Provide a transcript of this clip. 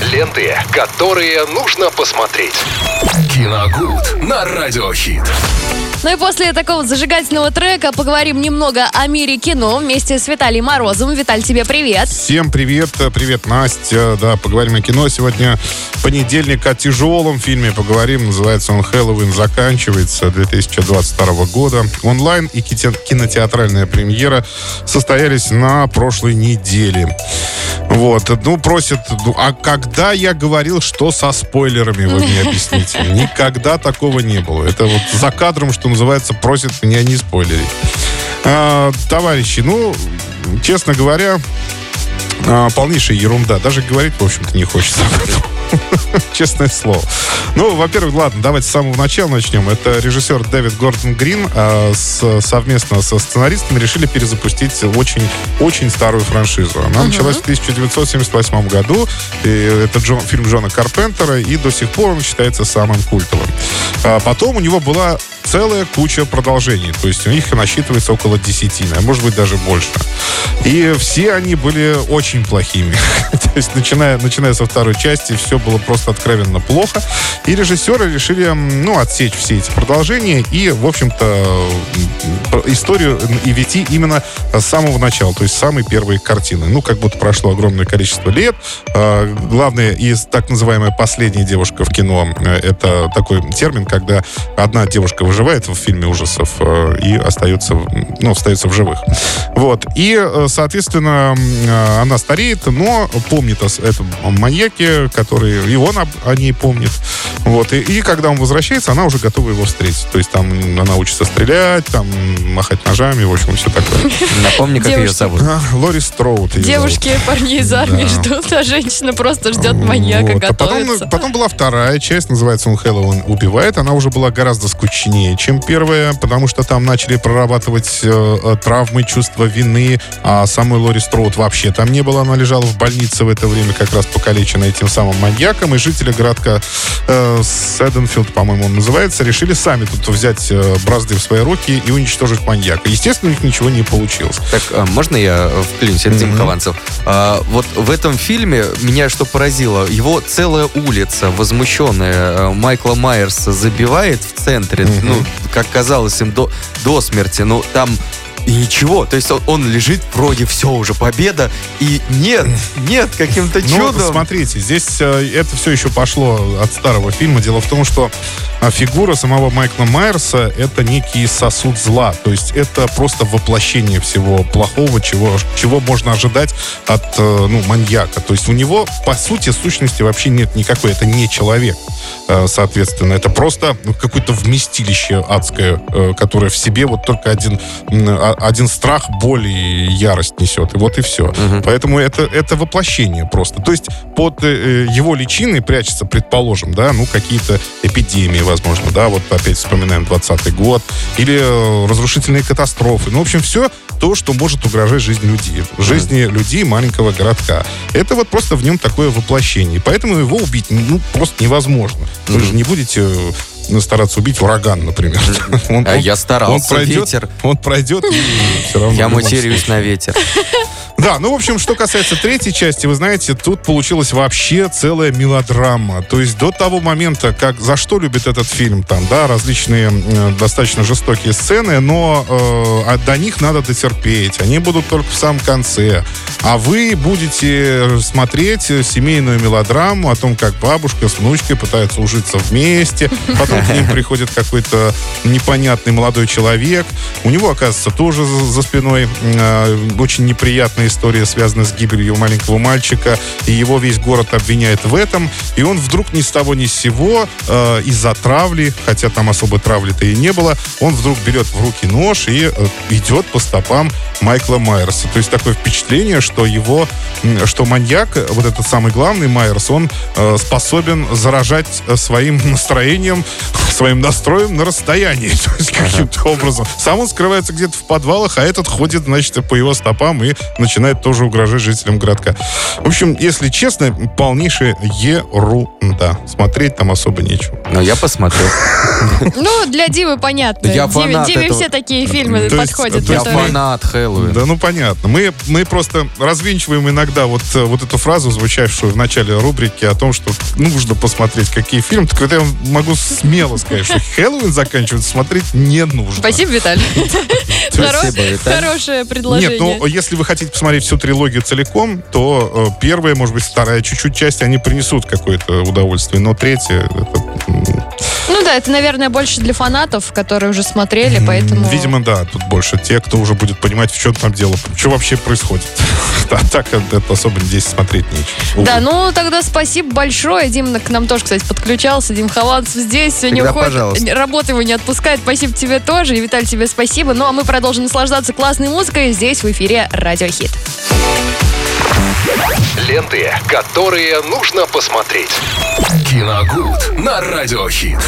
Ленты, которые нужно посмотреть. Киногуд на Радиохит. Ну и после такого зажигательного трека поговорим немного о мире кино вместе с Виталием Морозовым. Виталь, тебе привет. Всем привет, привет, Настя. Да, поговорим о кино. Сегодня понедельник о тяжелом фильме поговорим. Называется он «Хэллоуин заканчивается» 2022 года. Онлайн и кинотеатральная премьера состоялись на прошлой неделе. Вот, ну, просят, ну, а когда я говорил, что со спойлерами, вы мне объясните? Никогда такого не было. Это вот за кадром, что называется, просят меня не спойлерить. А, товарищи, ну, честно говоря, а, полнейшая ерунда. Даже говорить, в общем-то, не хочется об этом. Честное слово. Ну, во-первых, ладно, давайте с самого начала начнем. Это режиссер Дэвид Гордон Грин а, с, совместно со сценаристами решили перезапустить очень, очень старую франшизу. Она uh-huh. началась в 1978 году. И это Джон, фильм Джона Карпентера, и до сих пор он считается самым культовым. А потом у него была целая куча продолжений. То есть у них насчитывается около 10, а может быть даже больше. И все они были очень плохими. То есть начиная, начиная со второй части, все было просто откровенно плохо. И режиссеры решили, ну, отсечь все эти продолжения и, в общем-то, историю и вести именно с самого начала, то есть самой первой картины. Ну, как будто прошло огромное количество лет. А, главное, и так называемая последняя девушка в кино, э, это такой термин, когда одна девушка выживает в фильме ужасов э, и остается, ну, остается в живых. Вот. И, э, соответственно, она стареет, но помнит о этом маньяке, который и он о, ней помнит. Вот. И, и когда он возвращается, она уже готова его встретить. То есть там она учится стрелять, там махать ножами, в общем, все такое. Напомни, как ее зовут. А, Лори Строуд. Девушки и парни из армии ждут, а женщина просто ждет маньяка, вот. готовится. А потом, потом была вторая часть, называется он «Хэллоуин убивает». Она уже была гораздо скучнее, чем первая, потому что там начали прорабатывать э, э травмы, чувства вины, а самой Лори Строуд вообще там не было. Она лежала в больнице в это время, как раз покалеченная этим самым маньяком, и жители городка э, Сэдденфилд, по-моему, он называется, решили сами тут взять э, бразды в свои руки и уничтожить маньяка. Естественно, у них ничего не получилось. Так, а можно я вклинюсь? Это Дима mm-hmm. А, вот в этом фильме меня что поразило, его целая улица, возмущенная э, Майкла Майерса, забивает в центре, mm-hmm. ну, как казалось им до, до смерти, ну, там и ничего. То есть он, он лежит, вроде все уже победа, и нет, нет, каким-то ну, чудом. Ну, смотрите, здесь э, это все еще пошло от старого фильма. Дело в том, что э, фигура самого Майкла Майерса это некий сосуд зла. То есть это просто воплощение всего плохого, чего, чего можно ожидать от э, ну, маньяка. То есть у него, по сути, сущности вообще нет никакой. Это не человек. Э, соответственно, это просто ну, какое-то вместилище адское, которое в себе вот только один один страх, боль и ярость несет. И вот и все. Угу. Поэтому это, это воплощение просто. То есть под э, его личиной прячется, предположим, да, ну, какие-то эпидемии, возможно, да, вот опять вспоминаем 20 год, или э, разрушительные катастрофы. Ну, в общем, все то, что может угрожать жизни людей. Жизни mm людей маленького городка. Это вот просто в нем такое воплощение. Поэтому его убить, ну, просто невозможно. mm Вы же не будете стараться убить ураган, например. Он, а он, я старался. Он пройдет, ветер. Он пройдет и все равно. Я матерюсь на ветер. Да, ну, в общем, что касается третьей части, вы знаете, тут получилась вообще целая мелодрама. То есть до того момента, как за что любит этот фильм, там, да, различные э, достаточно жестокие сцены, но э, до них надо дотерпеть. Они будут только в самом конце. А вы будете смотреть семейную мелодраму о том, как бабушка с внучкой пытаются ужиться вместе, потом к ним приходит какой-то непонятный молодой человек. У него, оказывается, тоже за, спиной э, очень неприятные история связана с гибелью маленького мальчика, и его весь город обвиняет в этом, и он вдруг ни с того ни с сего э, из-за травли, хотя там особо травли-то и не было, он вдруг берет в руки нож и э, идет по стопам Майкла Майерса. То есть такое впечатление, что его, что маньяк, вот этот самый главный Майерс, он э, способен заражать э, своим настроением, своим настроем на расстоянии. То есть каким-то образом. Сам он скрывается где-то в подвалах, а этот ходит, значит, по его стопам и начинает начинает тоже угрожать жителям городка. В общем, если честно, полнейшая ерунда. Смотреть там особо нечего. Но я посмотрю. Ну, для Димы понятно. Я фанат Диме все такие фильмы подходят. Я фанат Хэллоуин. Да, ну понятно. Мы, мы просто развенчиваем иногда вот, э, вот эту фразу, звучавшую в начале рубрики о том, что нужно посмотреть какие фильмы. Так вот я могу смело сказать, что Хэллоуин заканчивается смотреть не нужно. Спасибо, Виталий. Хоро- Спасибо, Виталий. Хорошее предложение. Нет, ну если вы хотите посмотреть всю трилогию целиком, то э, первая, может быть, вторая чуть-чуть часть, они принесут какое-то удовольствие. Но третья, это, Ну да, это, наверное, больше для фанатов, которые уже смотрели, поэтому... видимо, да, тут больше те, кто уже будет понимать, в чем там дело, что вообще происходит. А так это особо здесь смотреть нечего. Да, ну тогда спасибо большое. Дим к нам тоже, кстати, подключался. Дим Хованцев здесь сегодня уходит. пожалуйста. Работа его не отпускает. Спасибо тебе тоже. И, Виталий, тебе спасибо. Ну, а мы продолжим наслаждаться классной музыкой здесь, в эфире Радио Хит. Ленты, которые нужно посмотреть. Киногуд на Радиохит.